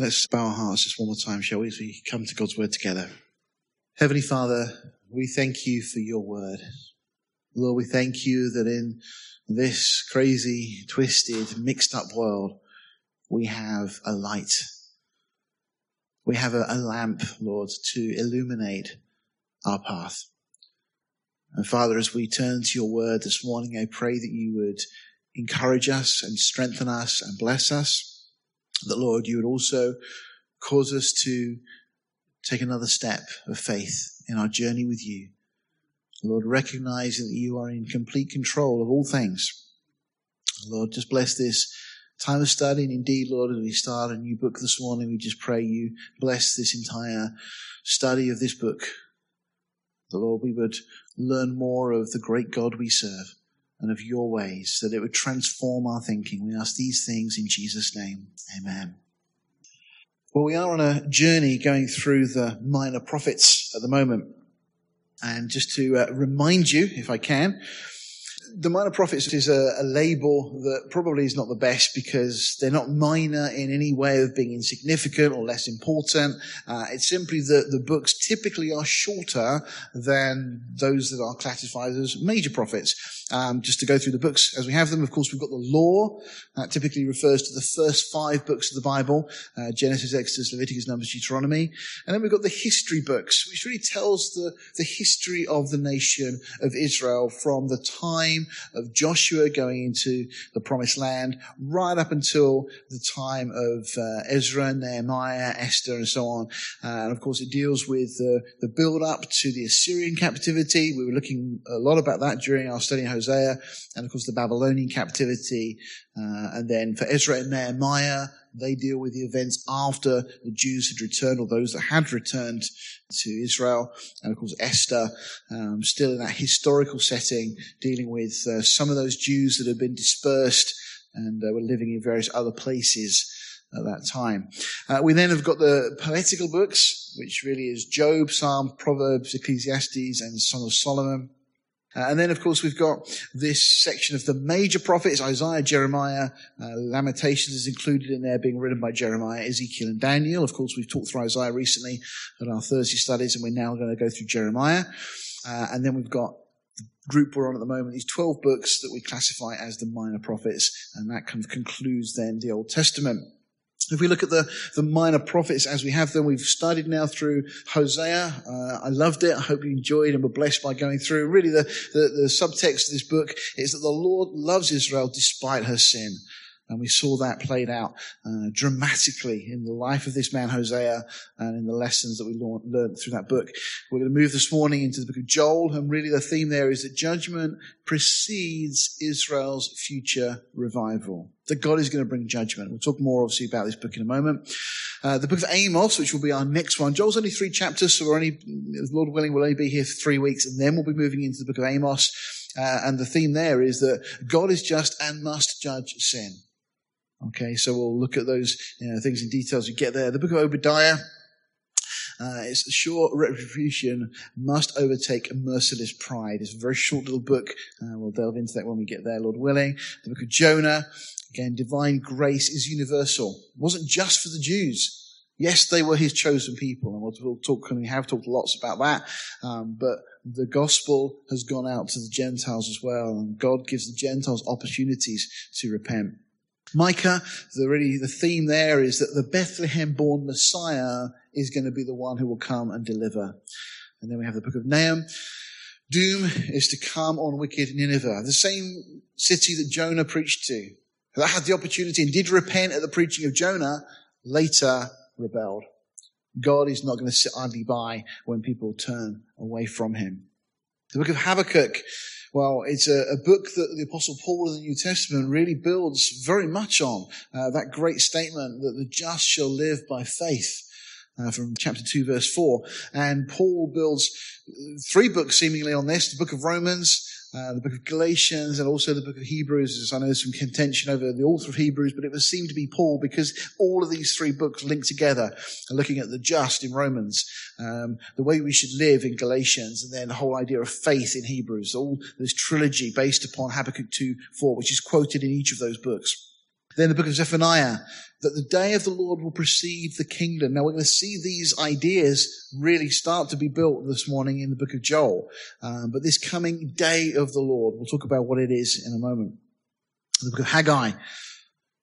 Let's bow our hearts just one more time, shall we, as we come to God's word together. Heavenly Father, we thank you for your word. Lord, we thank you that in this crazy, twisted, mixed up world, we have a light. We have a, a lamp, Lord, to illuminate our path. And Father, as we turn to your word this morning, I pray that you would encourage us and strengthen us and bless us that Lord, you would also cause us to take another step of faith in our journey with you. Lord, recognizing that you are in complete control of all things. Lord, just bless this time of study. And indeed, Lord, as we start a new book this morning, we just pray you bless this entire study of this book. The Lord, we would learn more of the great God we serve and of your ways, that it would transform our thinking. We ask these things in Jesus' name. Amen. Well, we are on a journey going through the minor prophets at the moment. And just to uh, remind you, if I can, the minor prophets is a, a, label that probably is not the best because they're not minor in any way of being insignificant or less important. Uh, it's simply that the books typically are shorter than those that are classified as major prophets. Um, just to go through the books as we have them, of course, we've got the law. That typically refers to the first five books of the Bible, uh, Genesis, Exodus, Leviticus, Numbers, Deuteronomy. And then we've got the history books, which really tells the, the history of the nation of Israel from the time of Joshua going into the promised land right up until the time of uh, Ezra, Nehemiah, Esther, and so on. Uh, and of course, it deals with uh, the build up to the Assyrian captivity. We were looking a lot about that during our study Hosea, and of course the Babylonian captivity. Uh, and then for Ezra and Nehemiah, they deal with the events after the Jews had returned, or those that had returned to Israel. And of course, Esther, um, still in that historical setting, dealing with uh, some of those Jews that had been dispersed and uh, were living in various other places at that time. Uh, we then have got the poetical books, which really is Job, Psalm, Proverbs, Ecclesiastes, and Song of Solomon. Uh, and then, of course, we've got this section of the major prophets, Isaiah, Jeremiah, uh, Lamentations is included in there, being written by Jeremiah, Ezekiel, and Daniel. Of course, we've talked through Isaiah recently at our Thursday studies, and we're now going to go through Jeremiah. Uh, and then we've got the group we're on at the moment, these 12 books that we classify as the minor prophets, and that kind of concludes then the Old Testament. If we look at the, the minor prophets as we have them, we've studied now through Hosea. Uh, I loved it. I hope you enjoyed and were blessed by going through. Really, the, the, the subtext of this book is that the Lord loves Israel despite her sin. And we saw that played out uh, dramatically in the life of this man, Hosea, and in the lessons that we learned through that book. We're going to move this morning into the book of Joel, and really the theme there is that judgment precedes Israel's future revival. That God is going to bring judgment. We'll talk more, obviously, about this book in a moment. Uh, the book of Amos, which will be our next one. Joel's only three chapters, so we're only, Lord willing, we'll only be here for three weeks, and then we'll be moving into the book of Amos. Uh, and the theme there is that God is just and must judge sin. Okay, so we'll look at those you know, things in detail as we get there. The book of Obadiah. Uh, it's short retribution must overtake merciless pride. It's a very short little book. Uh, we'll delve into that when we get there, Lord willing. The book of Jonah. Again, divine grace is universal. It wasn't just for the Jews. Yes, they were his chosen people, and we'll talk, and we have talked lots about that. Um, but the gospel has gone out to the Gentiles as well, and God gives the Gentiles opportunities to repent. Micah, the really the theme there is that the Bethlehem born Messiah is going to be the one who will come and deliver. And then we have the book of Nahum. Doom is to come on wicked Nineveh, the same city that Jonah preached to. That had the opportunity and did repent at the preaching of Jonah, later rebelled. God is not going to sit idly by when people turn away from him. The book of Habakkuk well, it's a, a, book that the Apostle Paul in the New Testament really builds very much on uh, that great statement that the just shall live by faith. Uh, from chapter 2 verse 4 and paul builds three books seemingly on this the book of romans uh, the book of Galatians and also the book of Hebrews. As I know there's some contention over the author of Hebrews, but it would seem to be Paul because all of these three books link together, looking at the just in Romans, um, the way we should live in Galatians, and then the whole idea of faith in Hebrews. All this trilogy based upon Habakkuk 2, 4, which is quoted in each of those books. Then the book of Zephaniah, that the day of the Lord will precede the kingdom. Now we're going to see these ideas really start to be built this morning in the book of Joel. Um, but this coming day of the Lord, we'll talk about what it is in a moment. The book of Haggai,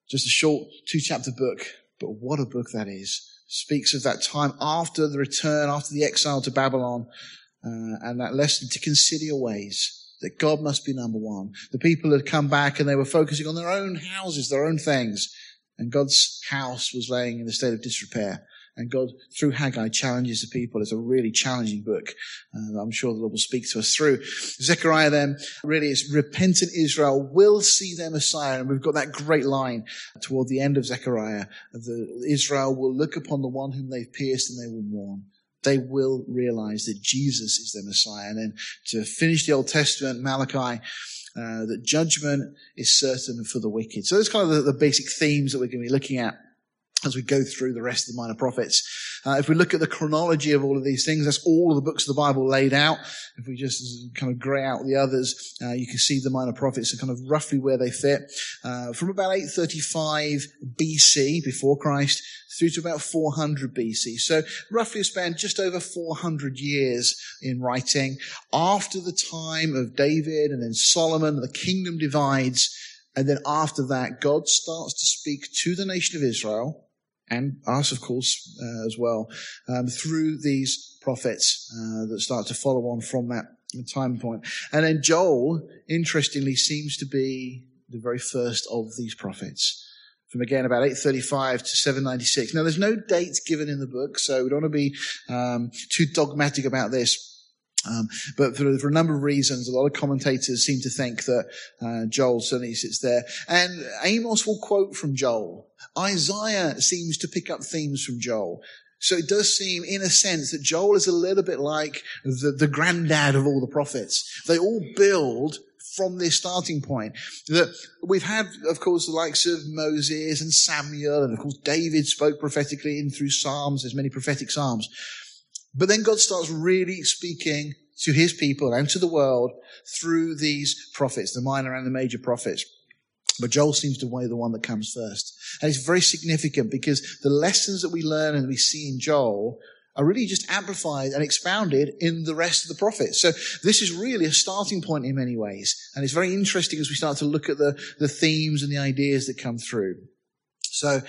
just a short two chapter book, but what a book that is. Speaks of that time after the return, after the exile to Babylon, uh, and that lesson to consider your ways that God must be number one. The people had come back and they were focusing on their own houses, their own things. And God's house was laying in a state of disrepair. And God, through Haggai, challenges the people. It's a really challenging book. Uh, I'm sure the Lord will speak to us through. Zechariah then really is repentant Israel will see their Messiah. And we've got that great line toward the end of Zechariah. The, Israel will look upon the one whom they've pierced and they will mourn. They will realize that Jesus is their Messiah. And then to finish the Old Testament, Malachi, uh, that judgment is certain for the wicked. So those kind of the, the basic themes that we're going to be looking at as we go through the rest of the minor prophets. Uh, if we look at the chronology of all of these things, that's all of the books of the Bible laid out. If we just kind of grey out the others, uh, you can see the minor prophets are kind of roughly where they fit. Uh, from about 835 BC, before Christ, through to about 400 BC. So roughly spent just over 400 years in writing. After the time of David and then Solomon, the kingdom divides. And then after that, God starts to speak to the nation of Israel and us, of course, uh, as well, um, through these prophets uh, that start to follow on from that time point. And then Joel, interestingly, seems to be the very first of these prophets. From again about 835 to 796. Now, there's no dates given in the book, so we don't want to be um, too dogmatic about this. Um, but for, for, a number of reasons, a lot of commentators seem to think that uh, Joel certainly sits there. And Amos will quote from Joel. Isaiah seems to pick up themes from Joel. So it does seem, in a sense, that Joel is a little bit like the, the granddad of all the prophets. They all build from this starting point. That we've had, of course, the likes of Moses and Samuel, and of course David spoke prophetically in through Psalms. There's many prophetic Psalms. But then God starts really speaking to his people and to the world through these prophets, the minor and the major prophets. But Joel seems to be the one that comes first. And it's very significant because the lessons that we learn and we see in Joel are really just amplified and expounded in the rest of the prophets. So this is really a starting point in many ways. And it's very interesting as we start to look at the, the themes and the ideas that come through. So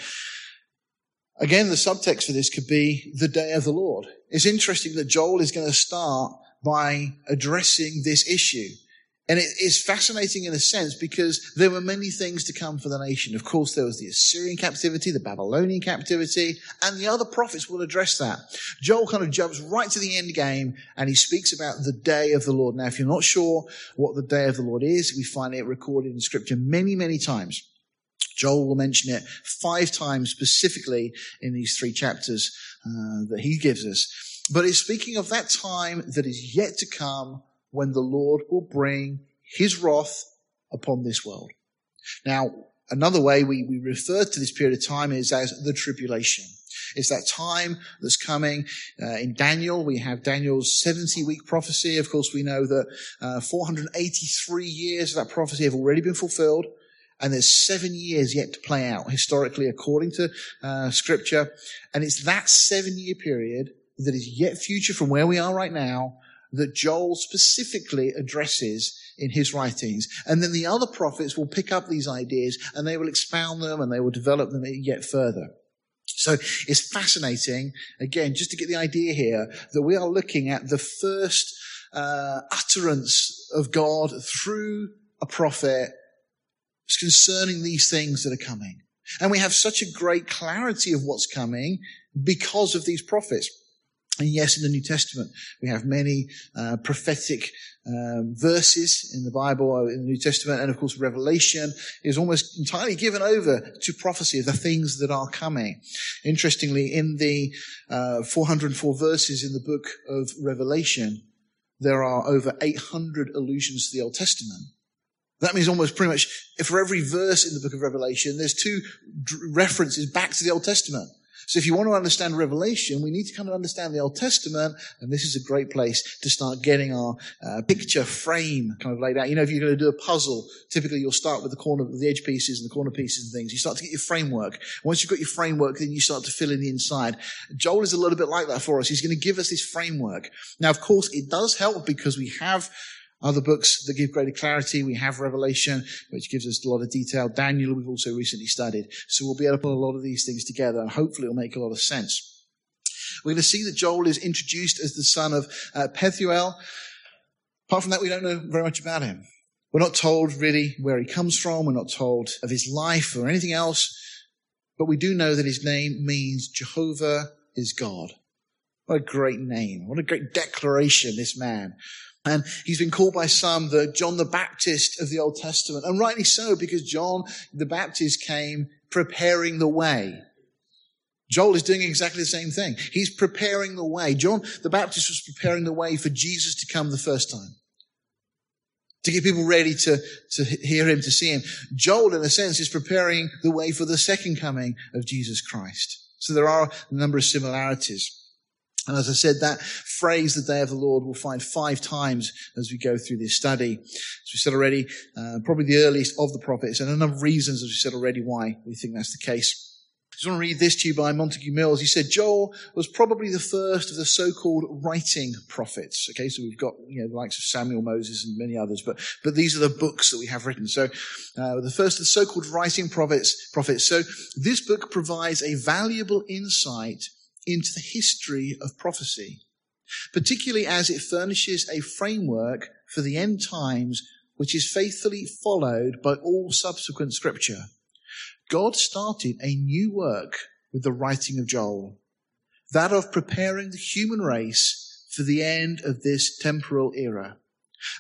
again, the subtext for this could be the day of the Lord. It's interesting that Joel is going to start by addressing this issue. And it is fascinating in a sense because there were many things to come for the nation. Of course, there was the Assyrian captivity, the Babylonian captivity, and the other prophets will address that. Joel kind of jumps right to the end game and he speaks about the day of the Lord. Now, if you're not sure what the day of the Lord is, we find it recorded in scripture many, many times. Joel will mention it five times specifically in these three chapters uh, that he gives us. But it's speaking of that time that is yet to come when the Lord will bring his wrath upon this world. Now, another way we, we refer to this period of time is as the tribulation. It's that time that's coming. Uh, in Daniel, we have Daniel's 70 week prophecy. Of course, we know that uh, 483 years of that prophecy have already been fulfilled. And there's seven years yet to play out historically according to uh, scripture. And it's that seven year period that is yet future from where we are right now that Joel specifically addresses in his writings. And then the other prophets will pick up these ideas and they will expound them and they will develop them yet further. So it's fascinating, again, just to get the idea here that we are looking at the first uh, utterance of God through a prophet concerning these things that are coming. And we have such a great clarity of what's coming because of these prophets. And yes, in the New Testament, we have many uh, prophetic um, verses in the Bible, uh, in the New Testament, and of course, Revelation is almost entirely given over to prophecy of the things that are coming. Interestingly, in the uh, 404 verses in the book of Revelation, there are over 800 allusions to the Old Testament. That means almost pretty much for every verse in the book of Revelation, there's two references back to the Old Testament. So if you want to understand Revelation, we need to kind of understand the Old Testament, and this is a great place to start getting our uh, picture frame kind of laid out. You know, if you're going to do a puzzle, typically you'll start with the corner, the edge pieces and the corner pieces and things. You start to get your framework. Once you've got your framework, then you start to fill in the inside. Joel is a little bit like that for us. He's going to give us this framework. Now, of course, it does help because we have other books that give greater clarity. We have Revelation, which gives us a lot of detail. Daniel, we've also recently studied. So we'll be able to put a lot of these things together and hopefully it'll make a lot of sense. We're going to see that Joel is introduced as the son of uh, Pethuel. Apart from that, we don't know very much about him. We're not told really where he comes from. We're not told of his life or anything else. But we do know that his name means Jehovah is God. What a great name. What a great declaration, this man. And he's been called by some the John the Baptist of the Old Testament. And rightly so, because John the Baptist came preparing the way. Joel is doing exactly the same thing. He's preparing the way. John the Baptist was preparing the way for Jesus to come the first time. To get people ready to, to hear him, to see him. Joel, in a sense, is preparing the way for the second coming of Jesus Christ. So there are a number of similarities. And as I said, that phrase, the day of the Lord, we'll find five times as we go through this study. As we said already, uh, probably the earliest of the prophets, and a number of reasons, as we said already, why we think that's the case. I just want to read this to you by Montague Mills. He said, Joel was probably the first of the so-called writing prophets. Okay, so we've got, you know, the likes of Samuel, Moses, and many others, but, but these are the books that we have written. So, uh, the first of the so-called writing prophets, prophets. So, this book provides a valuable insight into the history of prophecy, particularly as it furnishes a framework for the end times which is faithfully followed by all subsequent scripture. God started a new work with the writing of Joel, that of preparing the human race for the end of this temporal era,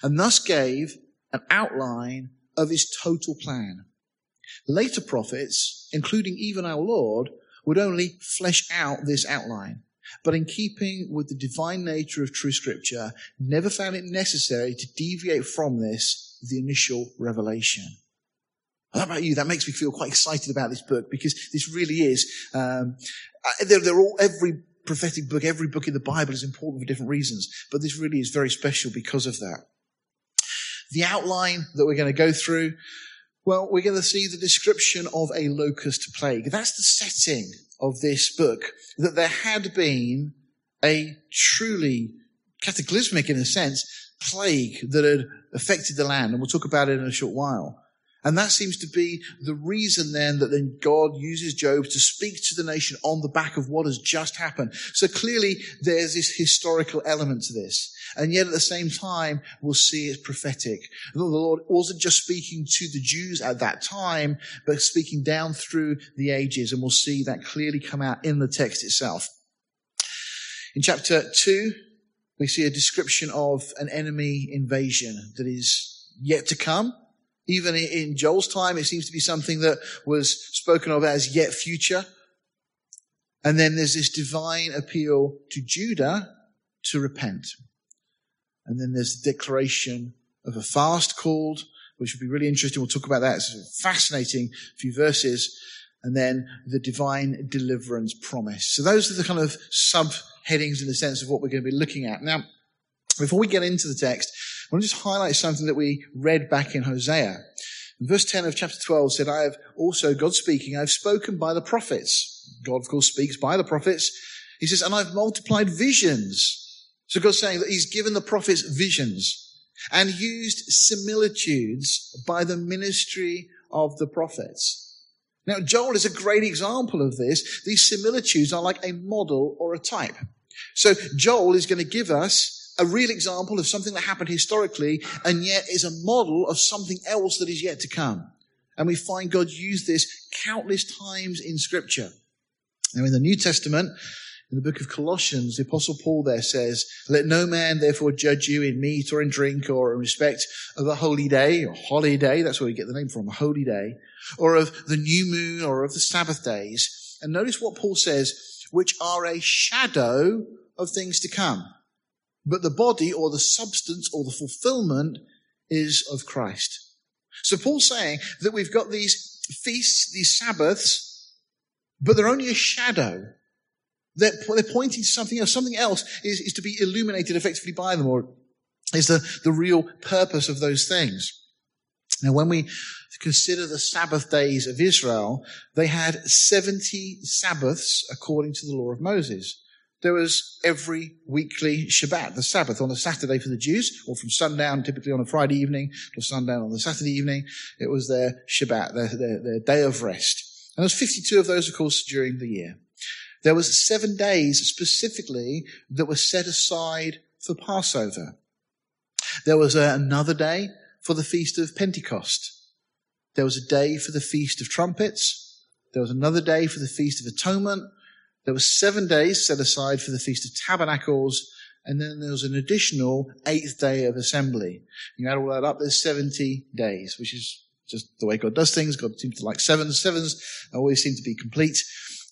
and thus gave an outline of his total plan. Later prophets, including even our Lord, would only flesh out this outline. But in keeping with the divine nature of true scripture, never found it necessary to deviate from this, the initial revelation. How about you? That makes me feel quite excited about this book because this really is, um, uh, they're, they're all, every prophetic book, every book in the Bible is important for different reasons, but this really is very special because of that. The outline that we're going to go through, well, we're going to see the description of a locust plague. That's the setting of this book, that there had been a truly cataclysmic, in a sense, plague that had affected the land. And we'll talk about it in a short while. And that seems to be the reason then that then God uses Joel to speak to the nation on the back of what has just happened. So clearly there's this historical element to this. And yet at the same time, we'll see it's prophetic. The Lord wasn't just speaking to the Jews at that time, but speaking down through the ages. And we'll see that clearly come out in the text itself. In chapter two, we see a description of an enemy invasion that is yet to come. Even in Joel's time, it seems to be something that was spoken of as yet future. And then there's this divine appeal to Judah to repent. And then there's the declaration of a fast called, which would be really interesting. We'll talk about that. It's a fascinating few verses. And then the divine deliverance promise. So those are the kind of subheadings in the sense of what we're going to be looking at. Now, before we get into the text, I want to just highlight something that we read back in Hosea. Verse 10 of chapter 12 said, I have also, God speaking, I have spoken by the prophets. God, of course, speaks by the prophets. He says, and I've multiplied visions. So God's saying that he's given the prophets visions and used similitudes by the ministry of the prophets. Now, Joel is a great example of this. These similitudes are like a model or a type. So Joel is going to give us a real example of something that happened historically and yet is a model of something else that is yet to come. And we find God used this countless times in scripture. Now in the New Testament, in the book of Colossians, the apostle Paul there says, let no man therefore judge you in meat or in drink or in respect of a holy day or holiday. That's where we get the name from, a holy day or of the new moon or of the Sabbath days. And notice what Paul says, which are a shadow of things to come but the body or the substance or the fulfillment is of Christ. So Paul's saying that we've got these feasts, these Sabbaths, but they're only a shadow. They're, they're pointing to something else. Something else is, is to be illuminated effectively by them, or is the, the real purpose of those things. Now, when we consider the Sabbath days of Israel, they had 70 Sabbaths according to the law of Moses. There was every weekly Shabbat, the Sabbath on a Saturday for the Jews, or from sundown, typically on a Friday evening, to sundown on the Saturday evening. It was their Shabbat, their, their, their day of rest. And there was 52 of those, of course, during the year. There was seven days specifically that were set aside for Passover. There was another day for the Feast of Pentecost. There was a day for the Feast of Trumpets. There was another day for the Feast of Atonement. There were seven days set aside for the Feast of Tabernacles. And then there was an additional eighth day of assembly. You add all that up, there's 70 days, which is just the way God does things. God seems to like sevens. Sevens always seem to be complete.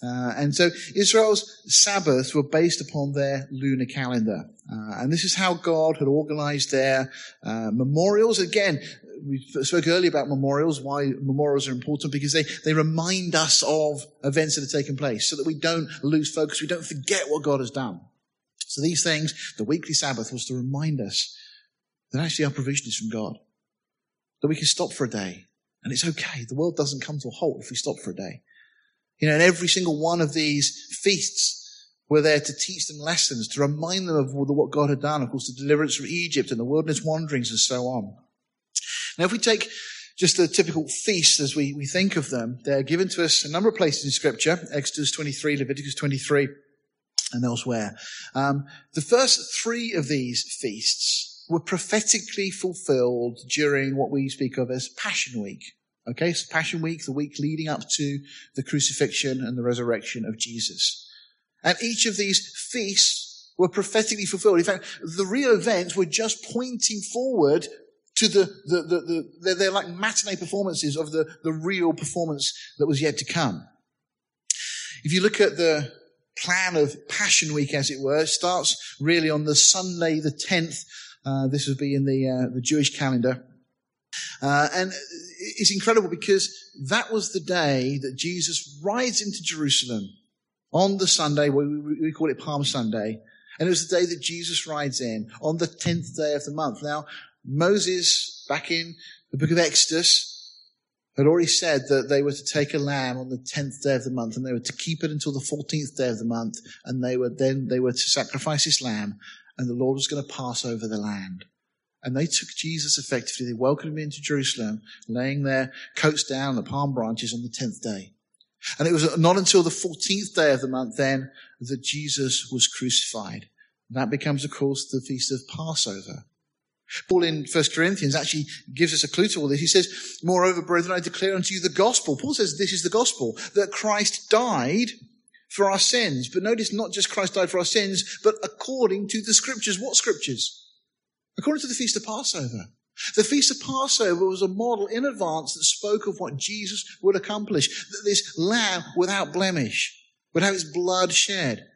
Uh, and so Israel's Sabbaths were based upon their lunar calendar. Uh, and this is how God had organized their uh, memorials. Again, we spoke earlier about memorials, why memorials are important, because they, they remind us of events that have taken place so that we don't lose focus, we don't forget what God has done. So these things, the weekly Sabbath was to remind us that actually our provision is from God. That we can stop for a day. And it's okay. The world doesn't come to a halt if we stop for a day. You know, and every single one of these feasts were there to teach them lessons, to remind them of what God had done, of course, the deliverance from Egypt and the wilderness wanderings and so on. Now, if we take just the typical feasts as we, we think of them, they're given to us a number of places in Scripture, Exodus 23, Leviticus 23, and elsewhere. Um, the first three of these feasts were prophetically fulfilled during what we speak of as Passion Week. Okay, so Passion Week, the week leading up to the crucifixion and the resurrection of Jesus. And each of these feasts were prophetically fulfilled. In fact, the real events were just pointing forward to the, the, the, the they're, they're, like matinee performances of the, the real performance that was yet to come. If you look at the plan of Passion Week, as it were, it starts really on the Sunday, the 10th. Uh, this would be in the, uh, the Jewish calendar. Uh, and it's incredible because that was the day that Jesus rides into Jerusalem on the Sunday, we, we call it Palm Sunday. And it was the day that Jesus rides in on the 10th day of the month. Now, Moses, back in the book of Exodus, had already said that they were to take a lamb on the 10th day of the month and they were to keep it until the 14th day of the month. And they were then, they were to sacrifice this lamb and the Lord was going to pass over the land. And they took Jesus effectively. They welcomed him into Jerusalem, laying their coats down, the palm branches on the 10th day. And it was not until the 14th day of the month then that Jesus was crucified. And That becomes, of course, the feast of Passover. Paul in 1 Corinthians actually gives us a clue to all this. He says, Moreover, brethren, I declare unto you the gospel. Paul says this is the gospel, that Christ died for our sins. But notice not just Christ died for our sins, but according to the scriptures. What scriptures? According to the Feast of Passover. The Feast of Passover was a model in advance that spoke of what Jesus would accomplish, that this lamb without blemish would have its blood shed.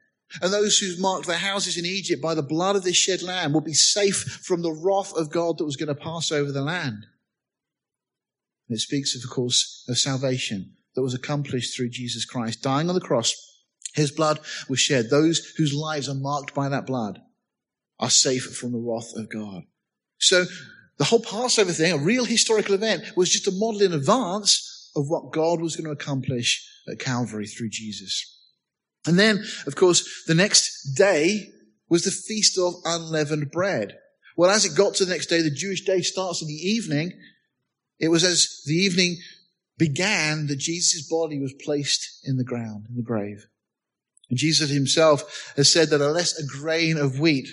And those who marked their houses in Egypt by the blood of this shed lamb would be safe from the wrath of God that was going to pass over the land. And it speaks, of course, of salvation that was accomplished through Jesus Christ. Dying on the cross, his blood was shed. Those whose lives are marked by that blood are safe from the wrath of God. So the whole Passover thing, a real historical event, was just a model in advance of what God was going to accomplish at Calvary through Jesus. And then, of course, the next day was the Feast of Unleavened Bread. Well, as it got to the next day, the Jewish day starts in the evening. It was as the evening began that Jesus' body was placed in the ground, in the grave. And Jesus himself has said that unless a grain of wheat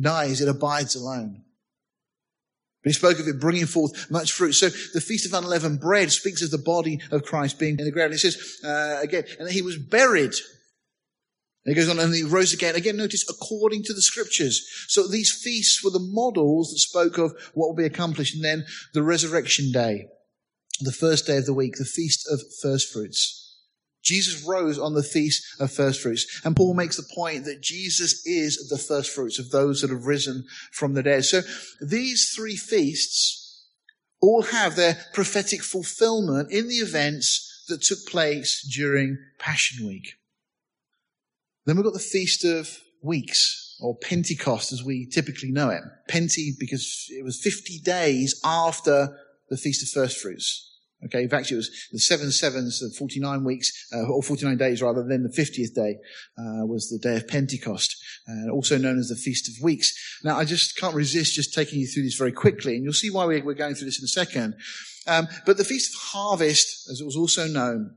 dies, it abides alone. But he spoke of it bringing forth much fruit. So the Feast of Unleavened Bread speaks of the body of Christ being in the ground. It says, uh, again, and he was buried. And he goes on and he rose again. Again, notice according to the scriptures. So these feasts were the models that spoke of what will be accomplished. And then the resurrection day, the first day of the week, the feast of first fruits. Jesus rose on the feast of first fruits. And Paul makes the point that Jesus is the first fruits of those that have risen from the dead. So these three feasts all have their prophetic fulfillment in the events that took place during Passion Week. Then we've got the Feast of Weeks, or Pentecost as we typically know it. Penti because it was 50 days after the Feast of First Fruits. Okay, in fact, it was the seven sevens, the 49 weeks, uh, or 49 days rather, than the 50th day uh, was the day of Pentecost, uh, also known as the Feast of Weeks. Now, I just can't resist just taking you through this very quickly, and you'll see why we're going through this in a second. Um, but the Feast of Harvest, as it was also known,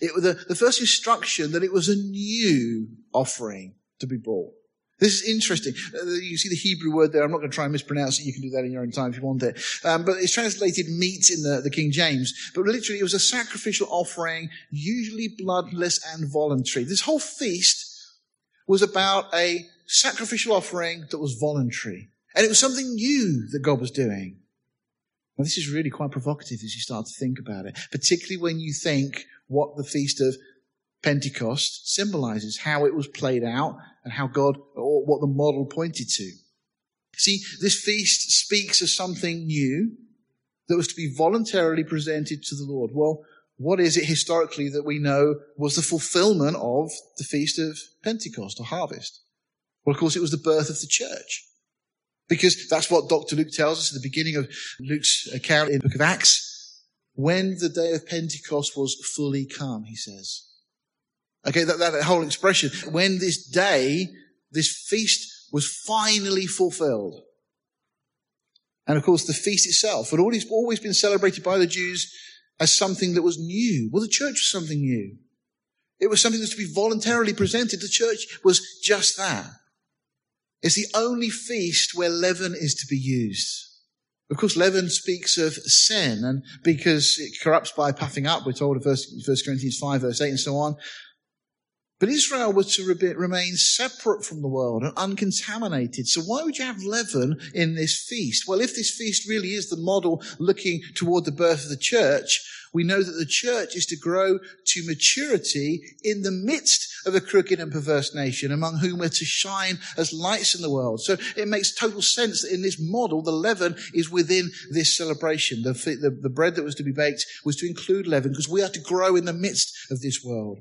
it was the, the first instruction that it was a new offering to be brought. This is interesting. Uh, you see the Hebrew word there. I'm not going to try and mispronounce it. You can do that in your own time if you want it. Um, but it's translated meat in the, the King James. But literally, it was a sacrificial offering, usually bloodless and voluntary. This whole feast was about a sacrificial offering that was voluntary. And it was something new that God was doing. Now, this is really quite provocative as you start to think about it, particularly when you think what the Feast of Pentecost symbolizes, how it was played out, and how God, what the model pointed to. See, this feast speaks of something new that was to be voluntarily presented to the Lord. Well, what is it historically that we know was the fulfillment of the feast of Pentecost or harvest? Well, of course, it was the birth of the church. Because that's what Dr. Luke tells us at the beginning of Luke's account in the book of Acts. When the day of Pentecost was fully come, he says. Okay, that, that whole expression. When this day, this feast was finally fulfilled. And of course, the feast itself had always, always been celebrated by the Jews as something that was new. Well, the church was something new. It was something that was to be voluntarily presented. The church was just that. It's the only feast where leaven is to be used. Of course, leaven speaks of sin, and because it corrupts by puffing up, we're told in 1 Corinthians 5, verse 8, and so on. But Israel was to remain separate from the world and uncontaminated. So why would you have leaven in this feast? Well, if this feast really is the model looking toward the birth of the church, we know that the church is to grow to maturity in the midst of a crooked and perverse nation among whom we're to shine as lights in the world. So it makes total sense that in this model, the leaven is within this celebration. The, the, the bread that was to be baked was to include leaven because we are to grow in the midst of this world.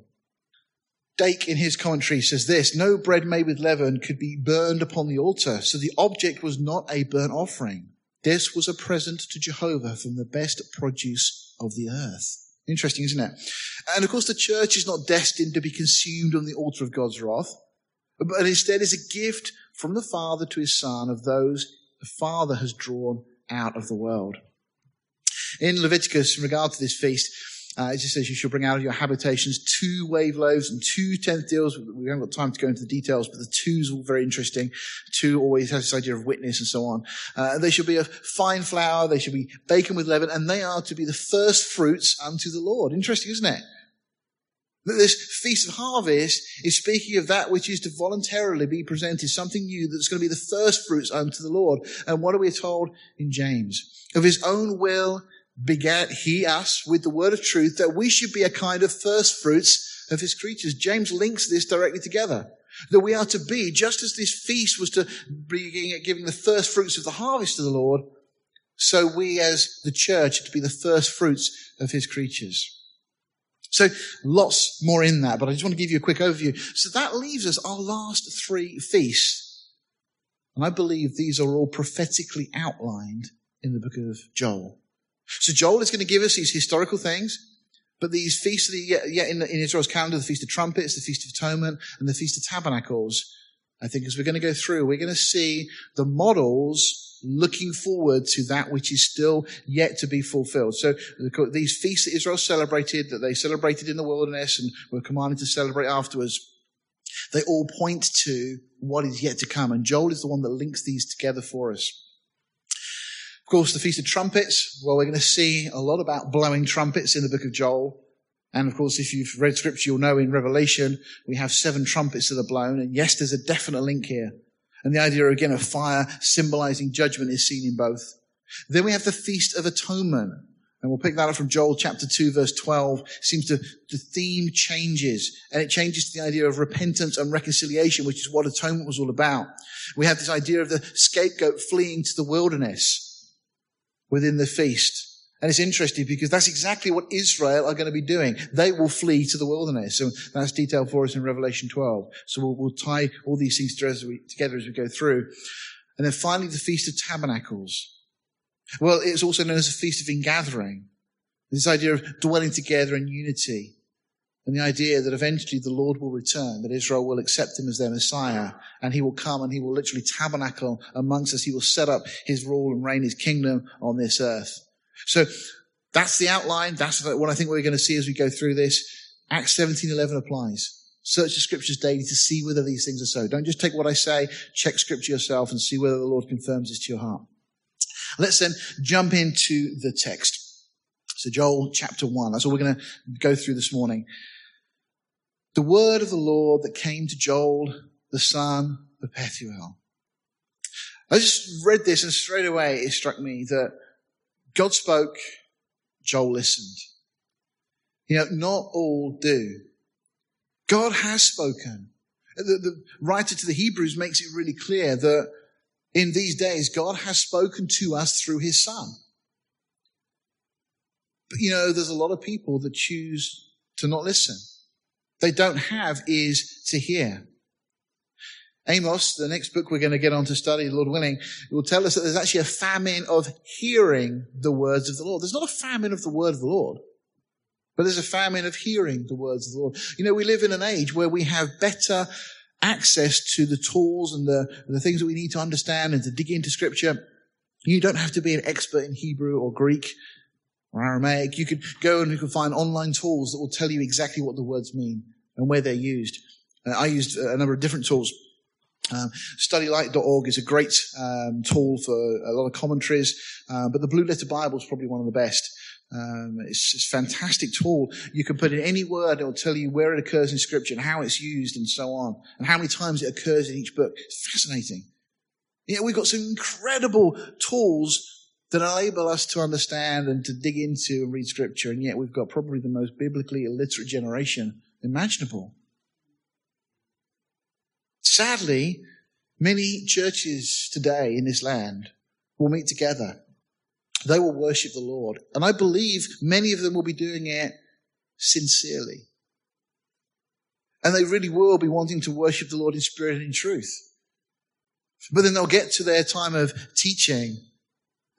Dake in his commentary says this, no bread made with leaven could be burned upon the altar. So the object was not a burnt offering. This was a present to Jehovah from the best produce of the earth. Interesting, isn't it? And of course, the church is not destined to be consumed on the altar of God's wrath, but instead is a gift from the Father to his Son of those the Father has drawn out of the world. In Leviticus, in regard to this feast, uh, it just says you shall bring out of your habitations two wave loaves and two tenth deals. We haven't got time to go into the details, but the two's all very interesting. Two always has this idea of witness and so on. Uh, they shall be of fine flour. They shall be baken with leaven, and they are to be the first fruits unto the Lord. Interesting, isn't it? That this feast of harvest is speaking of that which is to voluntarily be presented, something new that's going to be the first fruits unto the Lord. And what are we told in James? Of his own will begat he us with the word of truth that we should be a kind of first fruits of his creatures. James links this directly together. That we are to be, just as this feast was to be giving the first fruits of the harvest to the Lord, so we as the church are to be the first fruits of his creatures. So lots more in that, but I just want to give you a quick overview. So that leaves us our last three feasts. And I believe these are all prophetically outlined in the book of Joel. So Joel is going to give us these historical things, but these feasts, yeah, in, in Israel's calendar, the Feast of Trumpets, the Feast of Atonement, and the Feast of Tabernacles, I think as we're going to go through, we're going to see the models looking forward to that which is still yet to be fulfilled. So these feasts that Israel celebrated, that they celebrated in the wilderness and were commanded to celebrate afterwards, they all point to what is yet to come. And Joel is the one that links these together for us. Of course, the Feast of Trumpets, well, we're going to see a lot about blowing trumpets in the book of Joel. And of course, if you've read scripture, you'll know in Revelation, we have seven trumpets that are blown. And yes, there's a definite link here. And the idea again of fire symbolizing judgment is seen in both. Then we have the Feast of Atonement. And we'll pick that up from Joel chapter 2 verse 12. It seems to, the theme changes and it changes to the idea of repentance and reconciliation, which is what atonement was all about. We have this idea of the scapegoat fleeing to the wilderness within the feast. And it's interesting because that's exactly what Israel are going to be doing. They will flee to the wilderness. And that's detailed for us in Revelation 12. So we'll, we'll tie all these things together as we go through. And then finally, the Feast of Tabernacles. Well, it's also known as the Feast of Ingathering. This idea of dwelling together in unity. And the idea that eventually the Lord will return, that Israel will accept him as their Messiah, and he will come and he will literally tabernacle amongst us. He will set up his rule and reign, his kingdom on this earth. So that's the outline. That's what I think we're going to see as we go through this. Acts 17:11 applies. Search the scriptures daily to see whether these things are so. Don't just take what I say, check scripture yourself and see whether the Lord confirms this to your heart. Let's then jump into the text. So Joel chapter 1. That's all we're going to go through this morning. The word of the Lord that came to Joel, the son of Pethuel. I just read this and straight away it struck me that God spoke, Joel listened. You know, not all do. God has spoken. The, the, writer to the Hebrews makes it really clear that in these days, God has spoken to us through his son. But you know, there's a lot of people that choose to not listen. They don't have ears to hear. Amos, the next book we're going to get on to study, Lord willing, will tell us that there's actually a famine of hearing the words of the Lord. There's not a famine of the word of the Lord, but there's a famine of hearing the words of the Lord. You know, we live in an age where we have better access to the tools and the, the things that we need to understand and to dig into scripture. You don't have to be an expert in Hebrew or Greek or Aramaic. You could go and you can find online tools that will tell you exactly what the words mean and where they're used. Uh, I used a number of different tools. Um, studylight.org is a great um, tool for a lot of commentaries, uh, but the Blue Letter Bible is probably one of the best. Um, it's, it's, a fantastic tool. You can put in any word, it will tell you where it occurs in Scripture and how it's used and so on, and how many times it occurs in each book. It's fascinating. Yeah, we've got some incredible tools that enable us to understand and to dig into and read Scripture, and yet we've got probably the most biblically illiterate generation imaginable. Sadly, many churches today in this land will meet together. They will worship the Lord. And I believe many of them will be doing it sincerely. And they really will be wanting to worship the Lord in spirit and in truth. But then they'll get to their time of teaching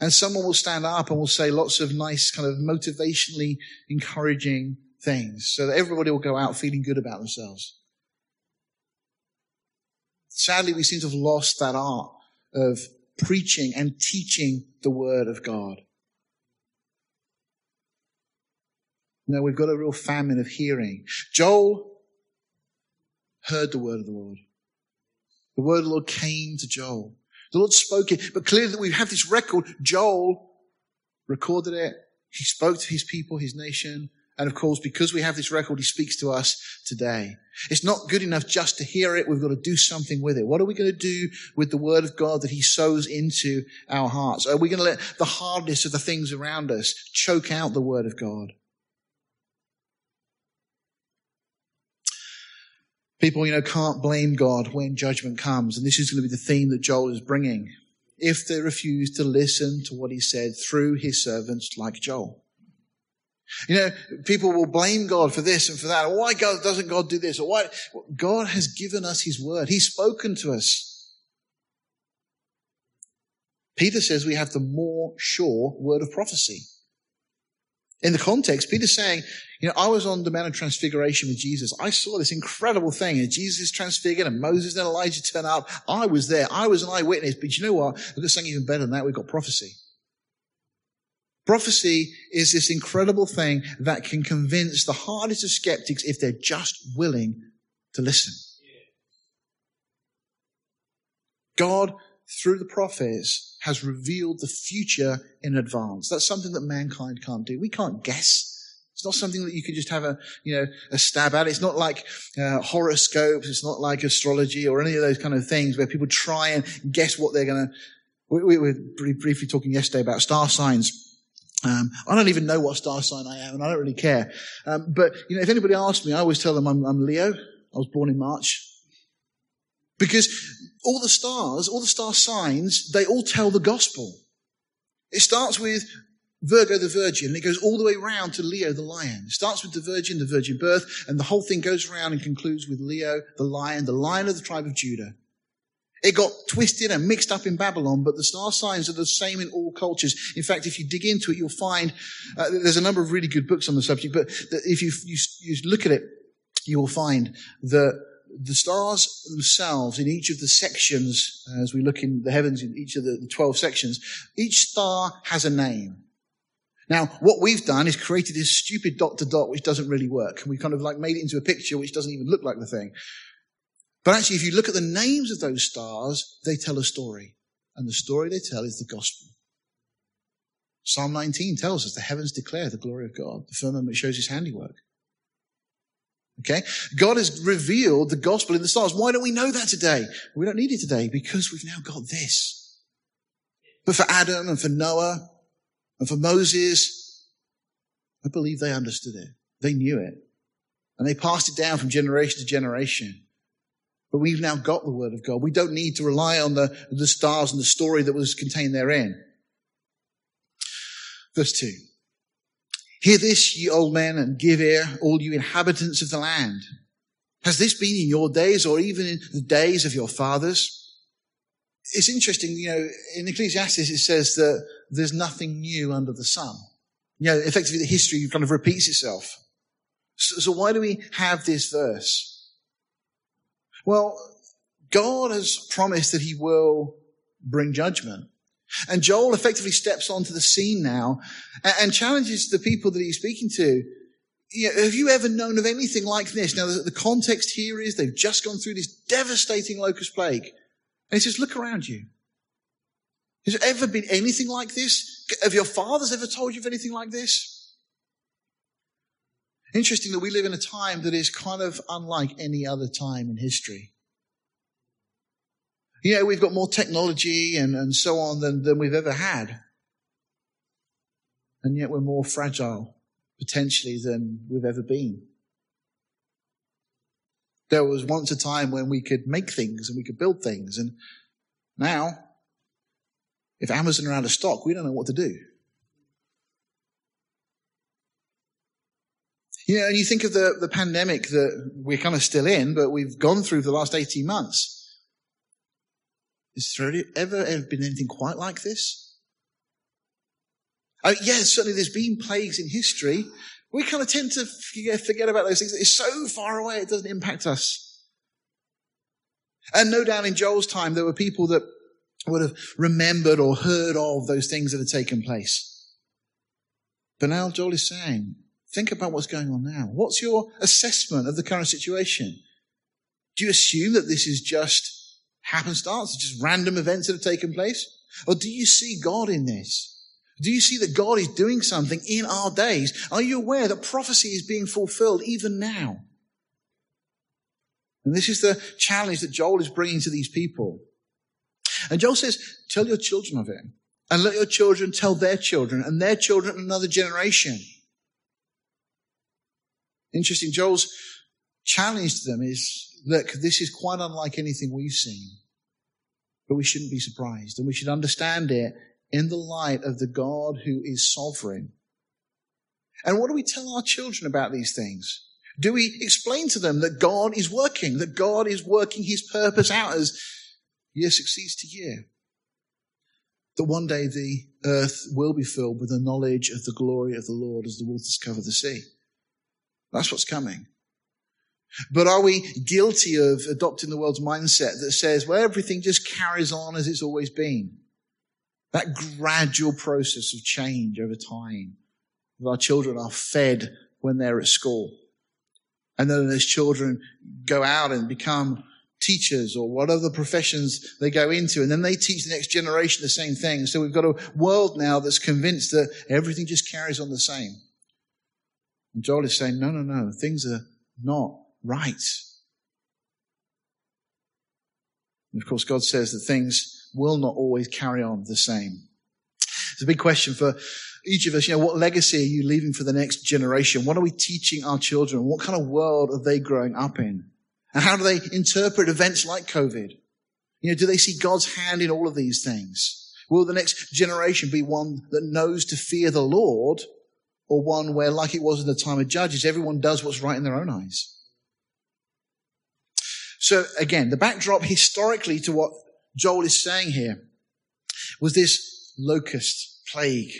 and someone will stand up and will say lots of nice kind of motivationally encouraging things so that everybody will go out feeling good about themselves. Sadly, we seem to have lost that art of preaching and teaching the word of God. No, we've got a real famine of hearing. Joel heard the word of the Lord. The word of the Lord came to Joel. The Lord spoke it, but clearly that we have this record. Joel recorded it. He spoke to his people, his nation, and of course, because we have this record, he speaks to us today. It's not good enough just to hear it. We've got to do something with it. What are we going to do with the word of God that he sows into our hearts? Are we going to let the hardness of the things around us choke out the word of God? People, you know, can't blame God when judgment comes. And this is going to be the theme that Joel is bringing. If they refuse to listen to what he said through his servants like Joel. You know, people will blame God for this and for that. Why God, doesn't God do this? Or why? God has given us His word. He's spoken to us. Peter says we have the more sure word of prophecy. In the context, Peter's saying, you know, I was on the Mount of Transfiguration with Jesus. I saw this incredible thing, and Jesus is transfigured, and Moses and Elijah turn up. I was there. I was an eyewitness. But you know what? We've got something even better than that. We've got prophecy. Prophecy is this incredible thing that can convince the hardest of skeptics if they're just willing to listen. God, through the prophets, has revealed the future in advance. That's something that mankind can't do. We can't guess. It's not something that you can just have a, you know, a stab at. It's not like uh, horoscopes. It's not like astrology or any of those kind of things where people try and guess what they're going to. We, we were briefly talking yesterday about star signs. Um, I don't even know what star sign I am, and I don't really care. Um, but you know, if anybody asks me, I always tell them I'm, I'm Leo. I was born in March. Because all the stars, all the star signs, they all tell the gospel. It starts with Virgo the Virgin, and it goes all the way around to Leo the Lion. It starts with the Virgin, the Virgin birth, and the whole thing goes around and concludes with Leo the Lion, the Lion of the tribe of Judah. It got twisted and mixed up in Babylon, but the star signs are the same in all cultures. In fact, if you dig into it, you'll find uh, there's a number of really good books on the subject, but if you, you, you look at it, you will find that the stars themselves in each of the sections, as we look in the heavens in each of the, the 12 sections, each star has a name. Now, what we've done is created this stupid dot to dot which doesn't really work. We kind of like made it into a picture which doesn't even look like the thing. But actually, if you look at the names of those stars, they tell a story. And the story they tell is the gospel. Psalm 19 tells us the heavens declare the glory of God. The firmament shows his handiwork. Okay? God has revealed the gospel in the stars. Why don't we know that today? We don't need it today because we've now got this. But for Adam and for Noah and for Moses, I believe they understood it. They knew it. And they passed it down from generation to generation. But we've now got the word of God. We don't need to rely on the, the stars and the story that was contained therein. Verse 2. Hear this, ye old men, and give ear, all you inhabitants of the land. Has this been in your days or even in the days of your fathers? It's interesting, you know, in Ecclesiastes it says that there's nothing new under the sun. You know, effectively the history kind of repeats itself. So, so why do we have this verse? Well, God has promised that he will bring judgment. And Joel effectively steps onto the scene now and, challenges the people that he's speaking to. You know, have you ever known of anything like this? Now, the, context here is they've just gone through this devastating locust plague. And he says, look around you. Has there ever been anything like this? Have your fathers ever told you of anything like this? Interesting that we live in a time that is kind of unlike any other time in history. You know, we've got more technology and, and so on than, than we've ever had. And yet we're more fragile, potentially, than we've ever been. There was once a time when we could make things and we could build things. And now, if Amazon are out of stock, we don't know what to do. You know, and you think of the, the pandemic that we're kind of still in, but we've gone through the last 18 months. Is there ever, been anything quite like this? Oh, yes, certainly there's been plagues in history. We kind of tend to forget about those things. It's so far away, it doesn't impact us. And no doubt in Joel's time, there were people that would have remembered or heard of those things that had taken place. But now Joel is saying, think about what's going on now. What's your assessment of the current situation? Do you assume that this is just happenstance, just random events that have taken place? Or do you see God in this? Do you see that God is doing something in our days? Are you aware that prophecy is being fulfilled even now? And this is the challenge that Joel is bringing to these people. And Joel says, tell your children of it. And let your children tell their children and their children another generation. Interesting. Joel's challenge to them is look, this is quite unlike anything we've seen. But we shouldn't be surprised and we should understand it in the light of the God who is sovereign. And what do we tell our children about these things? Do we explain to them that God is working, that God is working his purpose out as year succeeds to year? That one day the earth will be filled with the knowledge of the glory of the Lord as the waters cover the sea. That's what's coming. But are we guilty of adopting the world's mindset that says, well, everything just carries on as it's always been? That gradual process of change over time. Our children are fed when they're at school. And then those children go out and become teachers or whatever professions they go into. And then they teach the next generation the same thing. So we've got a world now that's convinced that everything just carries on the same. And Joel is saying, no, no, no, things are not right. And of course, God says that things will not always carry on the same. It's a big question for each of us. You know, what legacy are you leaving for the next generation? What are we teaching our children? What kind of world are they growing up in? And how do they interpret events like COVID? You know, do they see God's hand in all of these things? Will the next generation be one that knows to fear the Lord or one where, like it was in the time of Judges, everyone does what's right in their own eyes? So again, the backdrop historically to what Joel is saying here was this locust plague.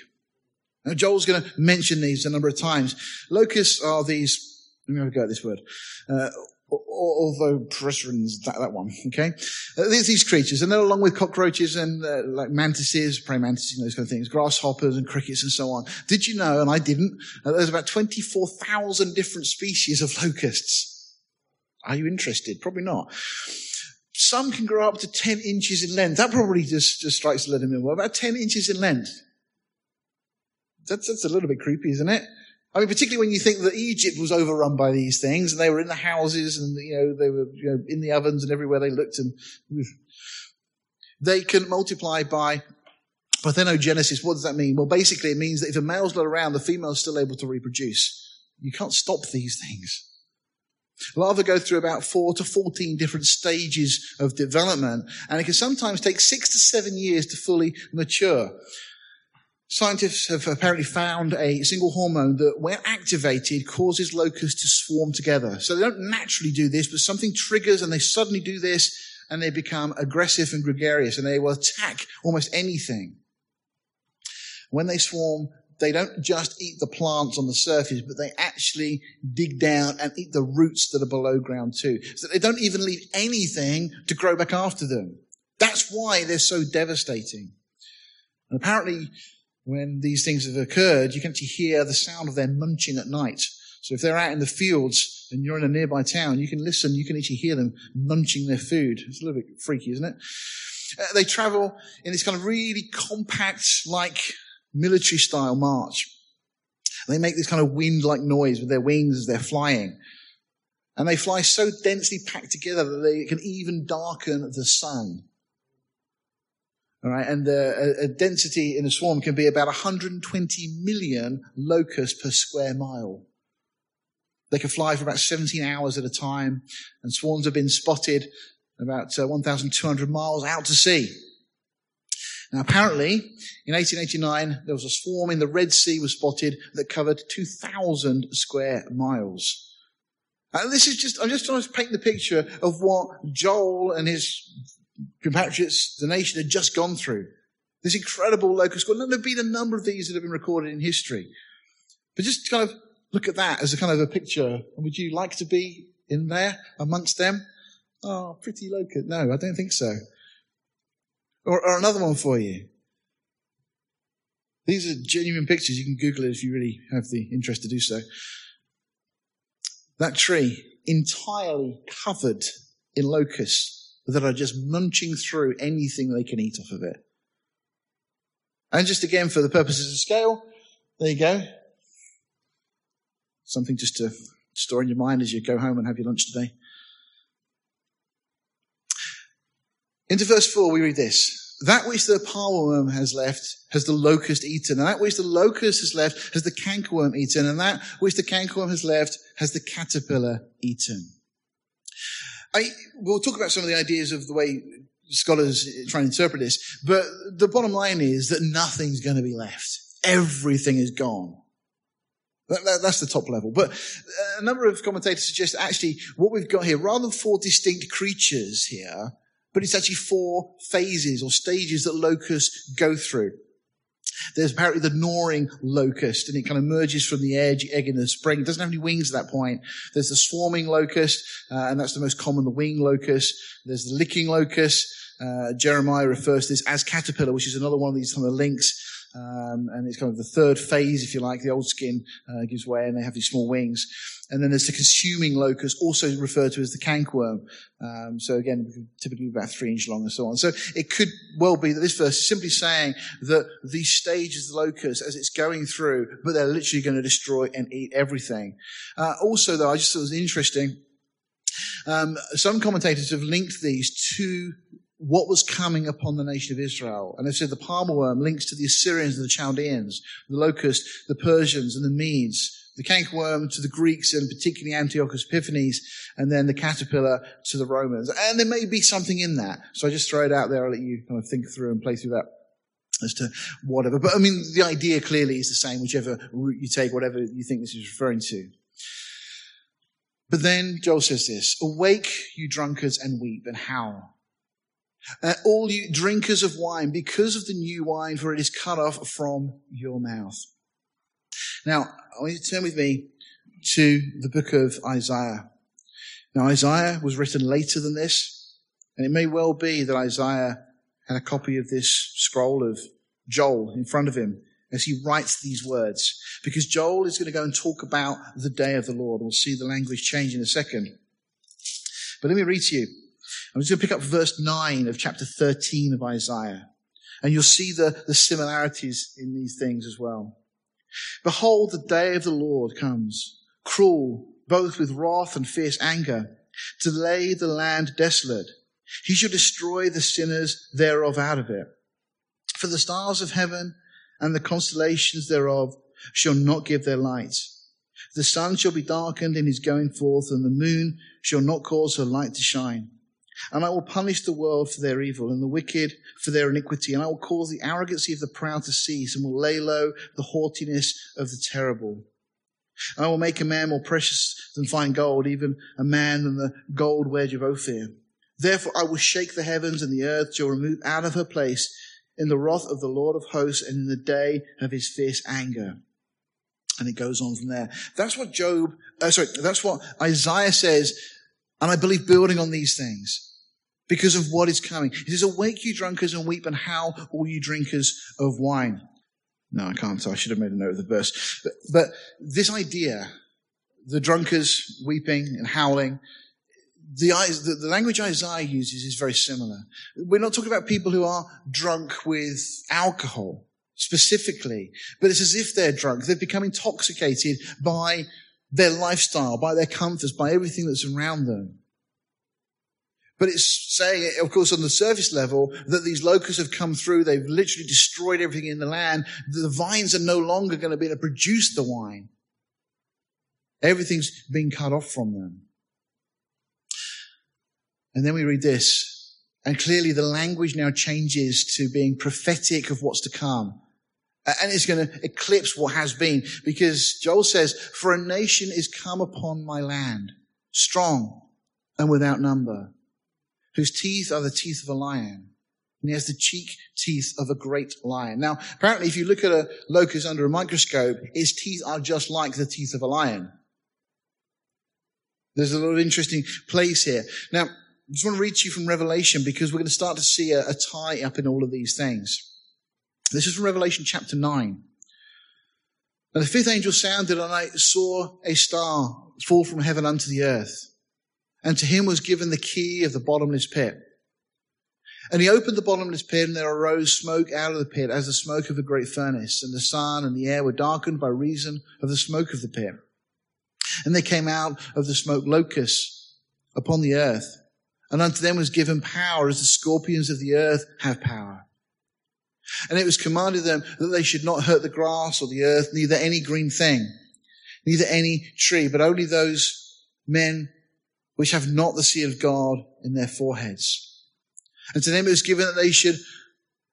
Now, Joel's going to mention these a number of times. Locusts are these, let me have a go at this word, uh, ovopressins, that, that one, okay? Uh, these, these creatures, and they're along with cockroaches and uh, like mantises, praying mantises, and those kind of things, grasshoppers and crickets and so on. Did you know, and I didn't, uh, there's about 24,000 different species of locusts. Are you interested? Probably not. Some can grow up to 10 inches in length. That probably just, just strikes a little bit more. About 10 inches in length. That's, that's a little bit creepy, isn't it? I mean, particularly when you think that Egypt was overrun by these things and they were in the houses and, you know, they were, you know, in the ovens and everywhere they looked and they can multiply by parthenogenesis. What does that mean? Well, basically it means that if a male's not around, the female's still able to reproduce. You can't stop these things. Larvae go through about four to 14 different stages of development, and it can sometimes take six to seven years to fully mature. Scientists have apparently found a single hormone that, when activated, causes locusts to swarm together. So they don't naturally do this, but something triggers and they suddenly do this and they become aggressive and gregarious and they will attack almost anything. When they swarm, they don't just eat the plants on the surface, but they actually dig down and eat the roots that are below ground too. So they don't even leave anything to grow back after them. That's why they're so devastating. And apparently, when these things have occurred, you can actually hear the sound of them munching at night. So if they're out in the fields and you're in a nearby town, you can listen, you can actually hear them munching their food. It's a little bit freaky, isn't it? Uh, they travel in this kind of really compact, like military style march. They make this kind of wind like noise with their wings as they're flying. And they fly so densely packed together that they can even darken the sun. All right, and the a density in a swarm can be about 120 million locusts per square mile. They can fly for about 17 hours at a time, and swarms have been spotted about uh, 1,200 miles out to sea. Now, apparently, in 1889, there was a swarm in the Red Sea was spotted that covered 2,000 square miles. And this is just, I'm just trying to paint the picture of what Joel and his compatriots, the nation had just gone through. This incredible locust swarm. There have been a number of these that have been recorded in history. But just kind of look at that as a kind of a picture. Would you like to be in there amongst them? Oh, pretty locust. No, I don't think so. Or, or another one for you. These are genuine pictures. You can Google it if you really have the interest to do so. That tree entirely covered in locusts that are just munching through anything they can eat off of it. And just again, for the purposes of scale, there you go. Something just to store in your mind as you go home and have your lunch today. Into verse 4, we read this. That which the palmerworm has left has the locust eaten, and that which the locust has left has the cankerworm eaten, and that which the cankerworm has left has the caterpillar eaten. I, we'll talk about some of the ideas of the way scholars try and interpret this, but the bottom line is that nothing's going to be left. Everything is gone. That, that, that's the top level. But uh, a number of commentators suggest actually what we've got here, rather than four distinct creatures here, but it's actually four phases or stages that locusts go through. There's apparently the gnawing locust, and it kind of emerges from the egg in the spring. It doesn't have any wings at that point. There's the swarming locust, uh, and that's the most common, the wing locust. There's the licking locust. Uh, Jeremiah refers to this as caterpillar, which is another one of these kind of links. Um, and it's kind of the third phase, if you like. The old skin uh, gives way, and they have these small wings. And then there's the consuming locust, also referred to as the cankerworm. Um, so again, typically about three inch long and so on. So it could well be that this verse is simply saying that these stages the locust as it's going through, but they're literally going to destroy and eat everything. Uh, also, though, I just thought it was interesting. Um, some commentators have linked these to what was coming upon the nation of Israel. And they said the palmerworm links to the Assyrians and the Chaldeans, the locust, the Persians and the Medes, the cankerworm to the Greeks and particularly Antiochus Epiphanes, and then the caterpillar to the Romans. And there may be something in that. So I just throw it out there. I'll let you kind of think through and play through that as to whatever. But I mean, the idea clearly is the same, whichever route you take, whatever you think this is referring to. But then Joel says this, awake, you drunkards, and weep and howl. Uh, all you drinkers of wine, because of the new wine, for it is cut off from your mouth. Now, I want you to turn with me to the book of Isaiah. Now, Isaiah was written later than this, and it may well be that Isaiah had a copy of this scroll of Joel in front of him as he writes these words. Because Joel is going to go and talk about the day of the Lord. We'll see the language change in a second. But let me read to you. I'm just going to pick up verse 9 of chapter 13 of Isaiah. And you'll see the, the similarities in these things as well. Behold, the day of the Lord comes, cruel, both with wrath and fierce anger, to lay the land desolate. He shall destroy the sinners thereof out of it. For the stars of heaven and the constellations thereof shall not give their light. The sun shall be darkened in his going forth, and the moon shall not cause her light to shine. And I will punish the world for their evil, and the wicked for their iniquity, and I will cause the arrogancy of the proud to cease, and will lay low the haughtiness of the terrible. And I will make a man more precious than fine gold, even a man than the gold wedge of Ophir. Therefore I will shake the heavens, and the earth shall remove out of her place in the wrath of the Lord of hosts and in the day of his fierce anger. And it goes on from there. That's what Job, uh, sorry, that's what Isaiah says. And I believe building on these things because of what is coming. He says, awake you drunkards and weep and howl all you drinkers of wine. No, I can't. I should have made a note of the verse. But, but this idea, the drunkards weeping and howling, the, the, the, language Isaiah uses is very similar. We're not talking about people who are drunk with alcohol specifically, but it's as if they're drunk. They've become intoxicated by their lifestyle, by their comforts, by everything that's around them. But it's saying, of course, on the surface level, that these locusts have come through. They've literally destroyed everything in the land. The vines are no longer going to be able to produce the wine. Everything's been cut off from them. And then we read this. And clearly the language now changes to being prophetic of what's to come. Uh, and it's going to eclipse what has been because Joel says, for a nation is come upon my land, strong and without number, whose teeth are the teeth of a lion. And he has the cheek teeth of a great lion. Now, apparently, if you look at a locust under a microscope, its teeth are just like the teeth of a lion. There's a lot of interesting place here. Now, I just want to read to you from Revelation because we're going to start to see a, a tie up in all of these things. This is from Revelation chapter 9. And the fifth angel sounded, and I saw a star fall from heaven unto the earth. And to him was given the key of the bottomless pit. And he opened the bottomless pit, and there arose smoke out of the pit as the smoke of a great furnace. And the sun and the air were darkened by reason of the smoke of the pit. And there came out of the smoke locusts upon the earth and unto them was given power as the scorpions of the earth have power. And it was commanded them that they should not hurt the grass or the earth, neither any green thing, neither any tree, but only those men which have not the seal of God in their foreheads. And to them it was given that they should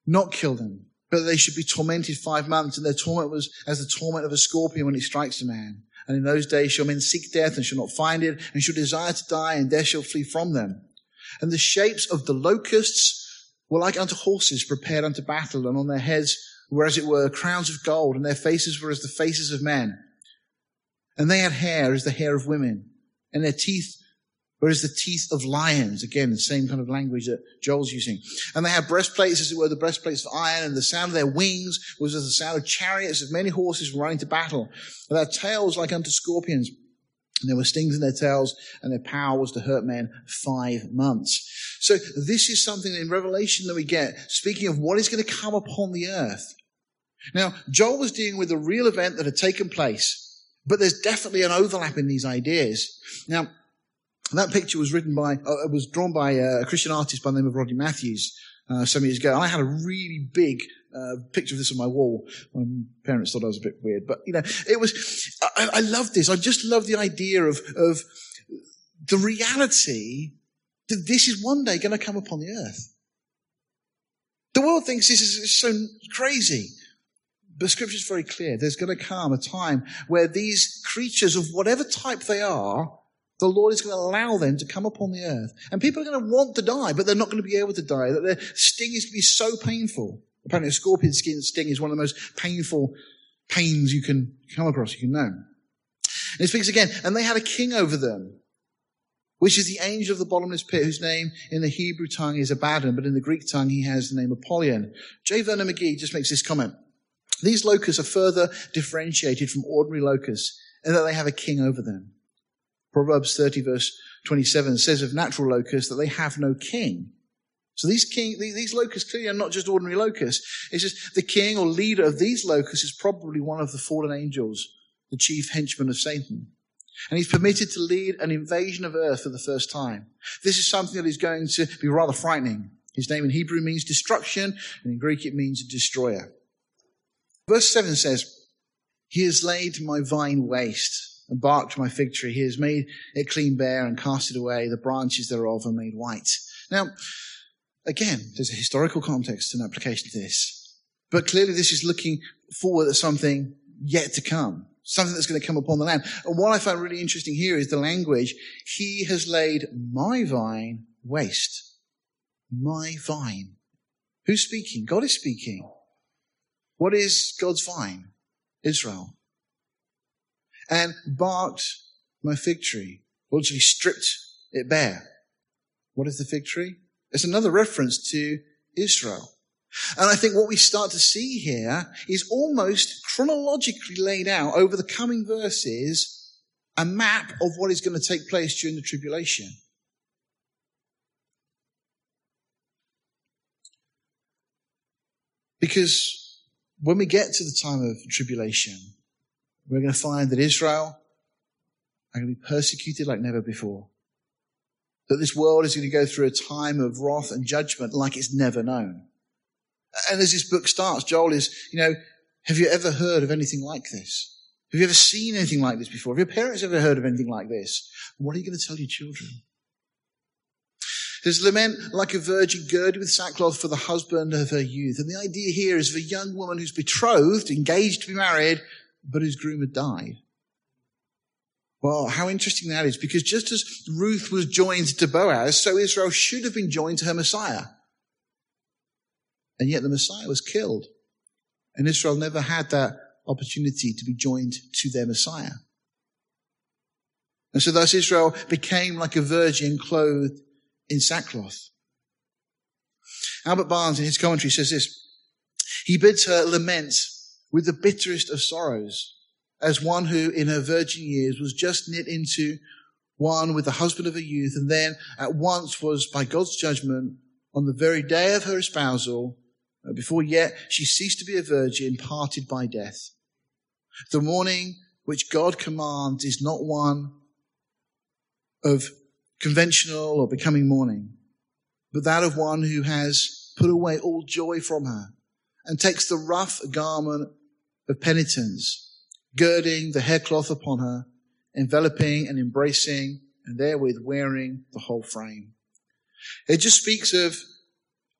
not kill them, but that they should be tormented five months, and their torment was as the torment of a scorpion when it strikes a man. And in those days shall men seek death and shall not find it, and shall desire to die, and death shall flee from them. And the shapes of the locusts were like unto horses prepared unto battle, and on their heads were as it were crowns of gold, and their faces were as the faces of men. And they had hair as the hair of women, and their teeth were as the teeth of lions. Again, the same kind of language that Joel's using. And they had breastplates as it were the breastplates of iron, and the sound of their wings was as the sound of chariots of many horses running to battle. And their tails like unto scorpions and there were stings in their tails, and their power was to hurt men five months. So this is something in Revelation that we get, speaking of what is going to come upon the earth. Now, Joel was dealing with a real event that had taken place, but there's definitely an overlap in these ideas. Now, that picture was written by, uh, was drawn by a Christian artist by the name of Rodney Matthews uh, some years ago. And I had a really big uh, picture of this on my wall. My parents thought I was a bit weird, but you know, it was. I, I love this. I just love the idea of of the reality that this is one day going to come upon the earth. The world thinks this is so crazy. But scripture is very clear. There's going to come a time where these creatures of whatever type they are, the Lord is going to allow them to come upon the earth. And people are going to want to die, but they're not going to be able to die. That their sting is going to be so painful. Apparently a scorpion skin sting is one of the most painful pains you can come across, you can know. And it speaks again, and they had a king over them, which is the angel of the bottomless pit, whose name in the Hebrew tongue is Abaddon, but in the Greek tongue he has the name Apollyon. J. Vernon McGee just makes this comment. These locusts are further differentiated from ordinary locusts in that they have a king over them. Proverbs 30 verse 27 says of natural locusts that they have no king. So these king, these locusts clearly are not just ordinary locusts. It's just the king or leader of these locusts is probably one of the fallen angels, the chief henchman of Satan. And he's permitted to lead an invasion of earth for the first time. This is something that is going to be rather frightening. His name in Hebrew means destruction, and in Greek it means destroyer. Verse 7 says, He has laid my vine waste and barked my fig tree. He has made it clean bare and cast it away. The branches thereof are made white. Now, again, there's a historical context and application to this. But clearly this is looking forward at something yet to come. Something that's going to come upon the land. And what I find really interesting here is the language. He has laid my vine waste. My vine. Who's speaking? God is speaking. What is God's vine? Israel. And barked my fig tree. Literally stripped it bare. What is the fig tree? It's another reference to Israel. And I think what we start to see here is almost chronologically laid out over the coming verses a map of what is going to take place during the tribulation. Because when we get to the time of tribulation, we're going to find that Israel are going to be persecuted like never before. That this world is going to go through a time of wrath and judgment like it's never known. And as this book starts, Joel is, you know, have you ever heard of anything like this? Have you ever seen anything like this before? Have your parents ever heard of anything like this? What are you going to tell your children? There's lament like a virgin girded with sackcloth for the husband of her youth. And the idea here is of a young woman who's betrothed, engaged to be married, but whose groom had died. Well, how interesting that is, because just as Ruth was joined to Boaz, so Israel should have been joined to her Messiah. And yet the Messiah was killed. And Israel never had that opportunity to be joined to their Messiah. And so thus Israel became like a virgin clothed in sackcloth. Albert Barnes in his commentary says this. He bids her lament with the bitterest of sorrows as one who in her virgin years was just knit into one with the husband of her youth and then at once was by God's judgment on the very day of her espousal, uh, before yet she ceased to be a virgin, parted by death. The mourning which God commands is not one of conventional or becoming mourning, but that of one who has put away all joy from her and takes the rough garment of penitence, girding the haircloth upon her, enveloping and embracing and therewith wearing the whole frame. It just speaks of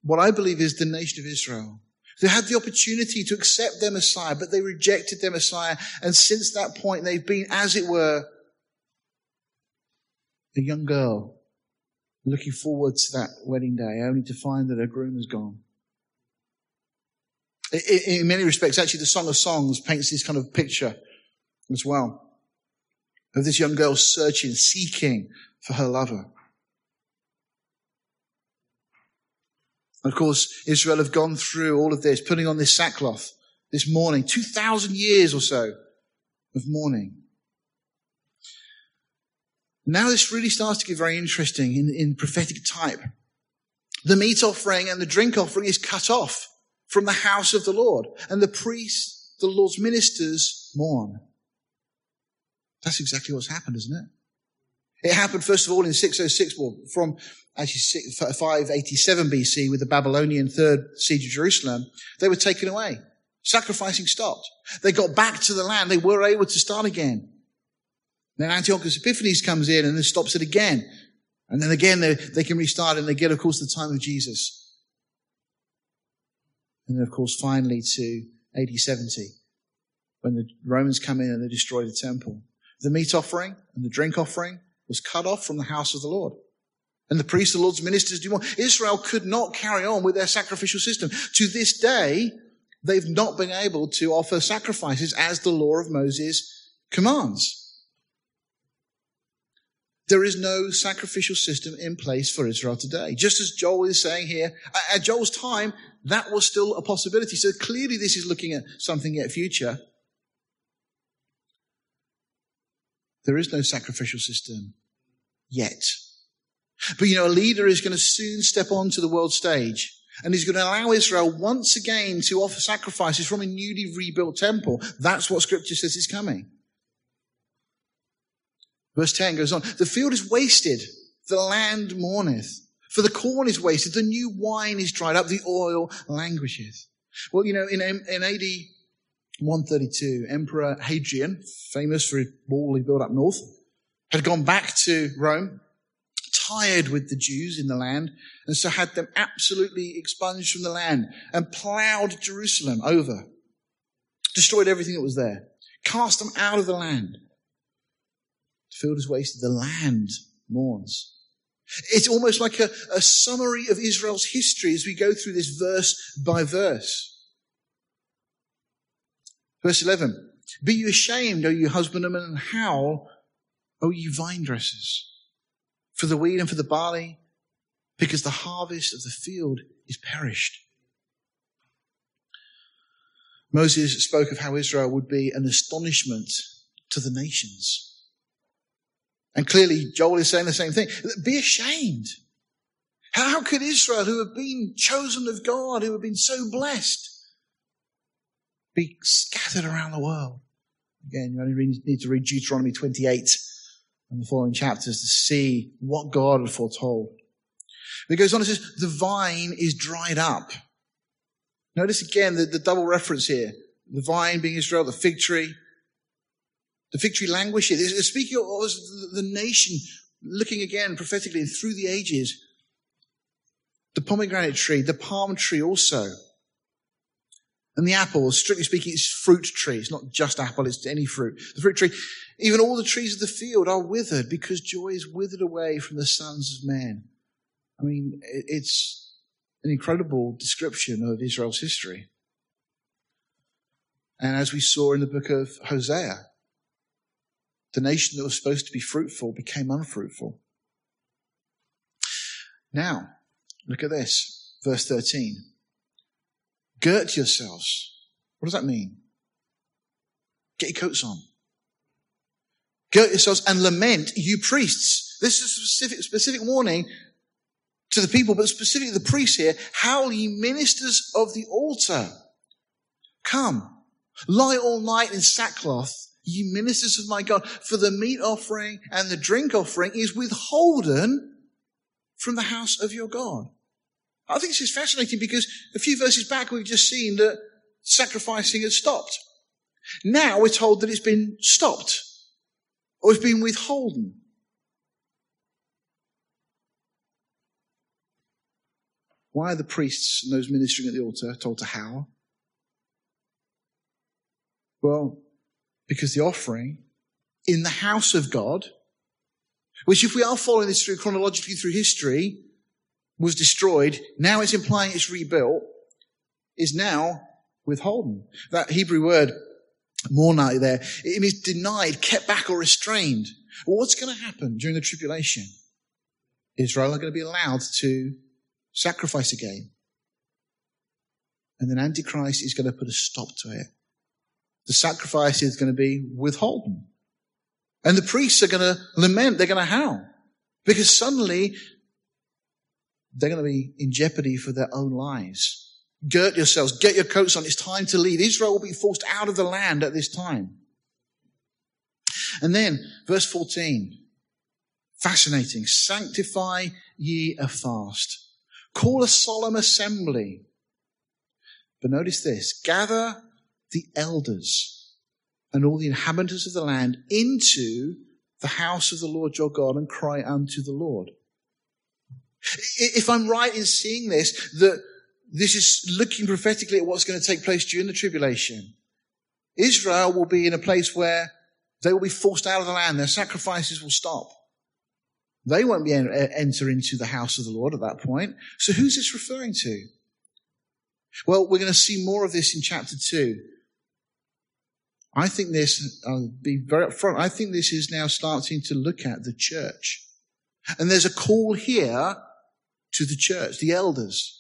what I believe is the nation of Israel. They had the opportunity to accept their Messiah, but they rejected their Messiah. And since that point, they've been, as it were, a young girl looking forward to that wedding day only to find that her groom has gone. In many respects, actually, the Song of Songs paints this kind of picture as well of this young girl searching, seeking for her lover. Of course, Israel have gone through all of this, putting on this sackcloth, this mourning, 2,000 years or so of mourning. Now this really starts to get very interesting in, in prophetic type. The meat offering and the drink offering is cut off from the house of the Lord, and the priests, the Lord's ministers, mourn. That's exactly what's happened, isn't it? It happened first of all in 606, well, from actually 587 BC with the Babylonian third siege of Jerusalem. They were taken away. Sacrificing stopped. They got back to the land. They were able to start again. Then Antiochus Epiphanes comes in and then stops it again. And then again, they, they can restart and they get, of course, the time of Jesus. And then, of course, finally to AD 70, when the Romans come in and they destroy the temple. The meat offering and the drink offering was cut off from the house of the Lord. And the priests, the Lord's ministers do more. Israel could not carry on with their sacrificial system. To this day, they've not been able to offer sacrifices as the law of Moses commands. There is no sacrificial system in place for Israel today. Just as Joel is saying here, at Joel's time, that was still a possibility. So clearly this is looking at something yet future. There is no sacrificial system yet. But you know, a leader is going to soon step onto the world stage and he's going to allow Israel once again to offer sacrifices from a newly rebuilt temple. That's what scripture says is coming. Verse 10 goes on, the field is wasted, the land mourneth, for the corn is wasted, the new wine is dried up, the oil languisheth. Well, you know, in, in AD 132, Emperor Hadrian, famous for his wall he built up north, had gone back to Rome, tired with the Jews in the land, and so had them absolutely expunged from the land and plowed Jerusalem over, destroyed everything that was there, cast them out of the land. The field is wasted, the land mourns. It's almost like a, a summary of Israel's history as we go through this verse by verse. Verse 11. Be you ashamed, O you husbandmen, and howl, O you vine dressers, for the wheat and for the barley, because the harvest of the field is perished. Moses spoke of how Israel would be an astonishment to the nations. And clearly Joel is saying the same thing. Be ashamed. How could Israel, who have been chosen of God, who have been so blessed, be scattered around the world? Again, you only need to read Deuteronomy 28 and the following chapters to see what God had foretold. It goes on and says, the vine is dried up. Notice again the, the double reference here. The vine being Israel, the fig tree, the tree languishes. It's speaking of the nation looking again prophetically through the ages. The pomegranate tree, the palm tree also. And the apple, strictly speaking, is fruit tree. It's not just apple, it's any fruit. The fruit tree, even all the trees of the field are withered because joy is withered away from the sons of men. I mean, it's an incredible description of Israel's history. And as we saw in the book of Hosea, the nation that was supposed to be fruitful became unfruitful. Now, look at this. Verse 13. Girt yourselves. What does that mean? Get your coats on. Girt yourselves and lament, you priests. This is a specific, specific warning to the people, but specifically the priests here. Howl ye ministers of the altar. Come, lie all night in sackcloth Ye ministers of my God, for the meat offering and the drink offering is withholden from the house of your God. I think this is fascinating because a few verses back we've just seen that sacrificing had stopped. Now we're told that it's been stopped or it's been withholden. Why are the priests and those ministering at the altar told to howl? Well, because the offering in the house of God, which if we are following this through chronologically through history, was destroyed, now it's implying it's rebuilt, is now withholden. That Hebrew word, mornai there, it means denied, kept back or restrained. Well, what's going to happen during the tribulation? Israel are going to be allowed to sacrifice again. And then Antichrist is going to put a stop to it the sacrifice is going to be withholden. And the priests are going to lament, they're going to howl. Because suddenly they're going to be in jeopardy for their own lives. Girt yourselves, get your coats on, it's time to leave. Israel will be forced out of the land at this time. And then, verse 14, fascinating. Sanctify ye a fast. Call a solemn assembly. But notice this, gather the elders and all the inhabitants of the land into the house of the Lord your God and cry unto the Lord. If I'm right in seeing this, that this is looking prophetically at what's going to take place during the tribulation. Israel will be in a place where they will be forced out of the land. Their sacrifices will stop. They won't be enter into the house of the Lord at that point. So who's this referring to? Well, we're going to see more of this in chapter two. I think this, I'll be very upfront, I think this is now starting to look at the church. And there's a call here to the church, the elders.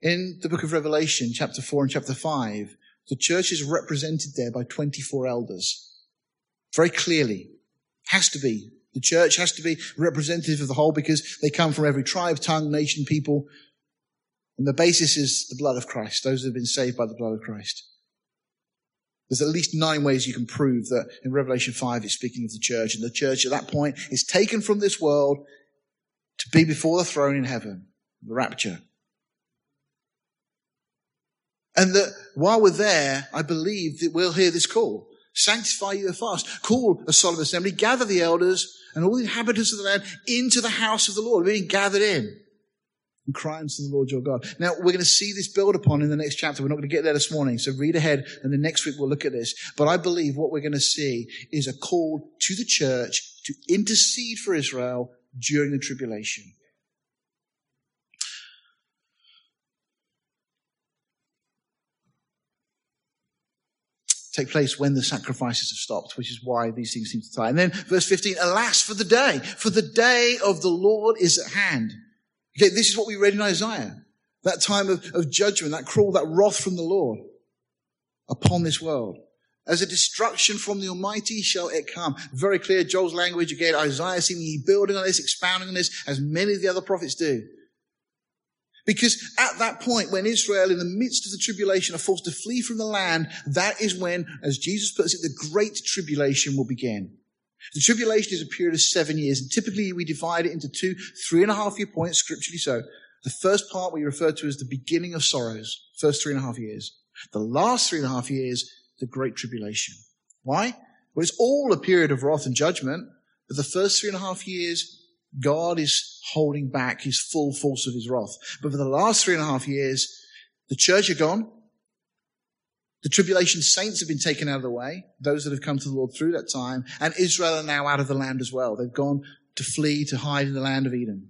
In the book of Revelation, chapter 4 and chapter 5, the church is represented there by 24 elders. Very clearly. Has to be. The church has to be representative of the whole because they come from every tribe, tongue, nation, people. And the basis is the blood of Christ, those who have been saved by the blood of Christ. There's at least nine ways you can prove that in Revelation 5 it's speaking of the church, and the church at that point is taken from this world to be before the throne in heaven, the rapture. And that while we're there, I believe that we'll hear this call. Sanctify you a fast. Call a solemn assembly. Gather the elders and all the inhabitants of the land into the house of the Lord. Being gathered in and cry unto the Lord your God. Now, we're going to see this build upon in the next chapter. We're not going to get there this morning. So read ahead and then next week we'll look at this. But I believe what we're going to see is a call to the church to intercede for Israel during the tribulation. take place when the sacrifices have stopped, which is why these things seem to tie. And then verse 15, alas for the day, for the day of the Lord is at hand. Okay, this is what we read in Isaiah. That time of, of judgment, that cruel, that wrath from the Lord upon this world. As a destruction from the Almighty shall it come. Very clear, Joel's language again, Isaiah seemingly building on this, expounding on this, as many of the other prophets do. Because at that point, when Israel, in the midst of the tribulation, are forced to flee from the land, that is when, as Jesus puts it, the great tribulation will begin. The tribulation is a period of seven years, and typically we divide it into two, three and a half year points, scripturally so. The first part we refer to as the beginning of sorrows, first three and a half years. The last three and a half years, the great tribulation. Why? Well, it's all a period of wrath and judgment, but the first three and a half years God is holding back his full force of his wrath. But for the last three and a half years, the church are gone. The tribulation saints have been taken out of the way, those that have come to the Lord through that time, and Israel are now out of the land as well. They've gone to flee, to hide in the land of Edom.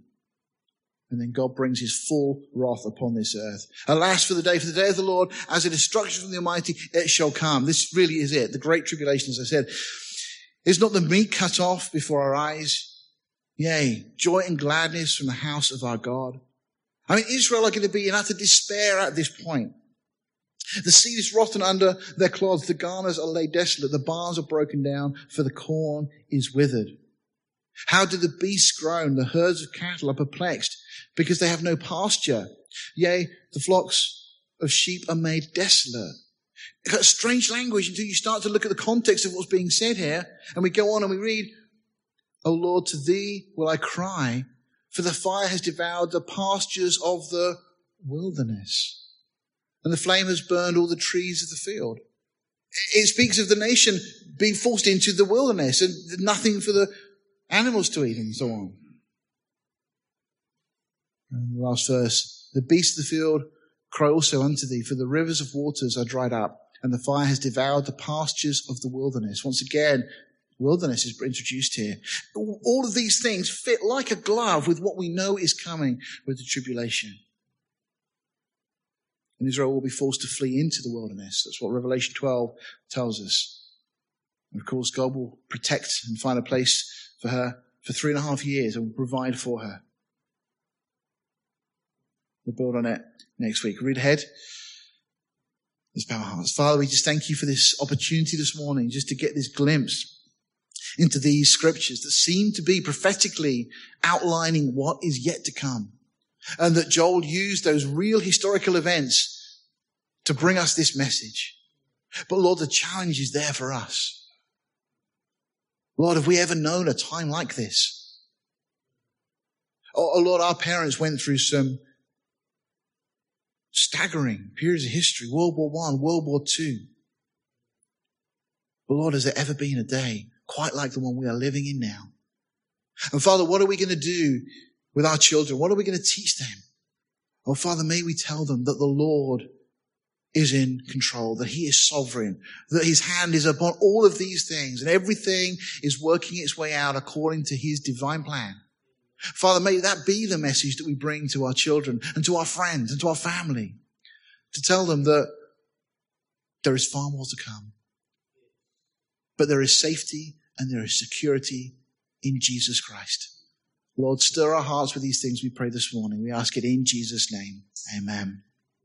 And then God brings his full wrath upon this earth. Alas for the day, for the day of the Lord, as a destruction from the Almighty, it shall come. This really is it. The great tribulation, as I said, is not the meat cut off before our eyes. Yea, joy and gladness from the house of our God. I mean, Israel are going to be in utter despair at this point. The seed is rotten under their clods. The garners are laid desolate. The barns are broken down, for the corn is withered. How do the beasts groan? The herds of cattle are perplexed because they have no pasture. Yea, the flocks of sheep are made desolate. It's strange language until you start to look at the context of what's being said here. And we go on and we read, O Lord, to thee will I cry, for the fire has devoured the pastures of the wilderness, and the flame has burned all the trees of the field. It speaks of the nation being forced into the wilderness and nothing for the animals to eat and so on. And the last verse, the beasts of the field cry also unto thee, for the rivers of waters are dried up, and the fire has devoured the pastures of the wilderness. Once again, Wilderness is introduced here. All of these things fit like a glove with what we know is coming with the tribulation. And Israel will be forced to flee into the wilderness. That's what Revelation 12 tells us. And of course, God will protect and find a place for her for three and a half years and will provide for her. We'll build on it next week. Read ahead. Let's bow our hearts. Father, we just thank you for this opportunity this morning just to get this glimpse into these scriptures that seem to be prophetically outlining what is yet to come. And that Joel used those real historical events to bring us this message. But Lord, the challenge is there for us. Lord, have we ever known a time like this? Oh, oh Lord, our parents went through some staggering periods of history, World War One, World War Two. But Lord, has there ever been a day quite like the one we are living in now. And Father, what are we going to do with our children? What are we going to teach them? Oh, Father, may we tell them that the Lord is in control, that he is sovereign, that his hand is upon all of these things and everything is working its way out according to his divine plan. Father, may that be the message that we bring to our children and to our friends and to our family to tell them that there is far more to come. But there is safety and there is security in Jesus Christ. Lord, stir our hearts with these things we pray this morning. We ask it in Jesus' name. Amen.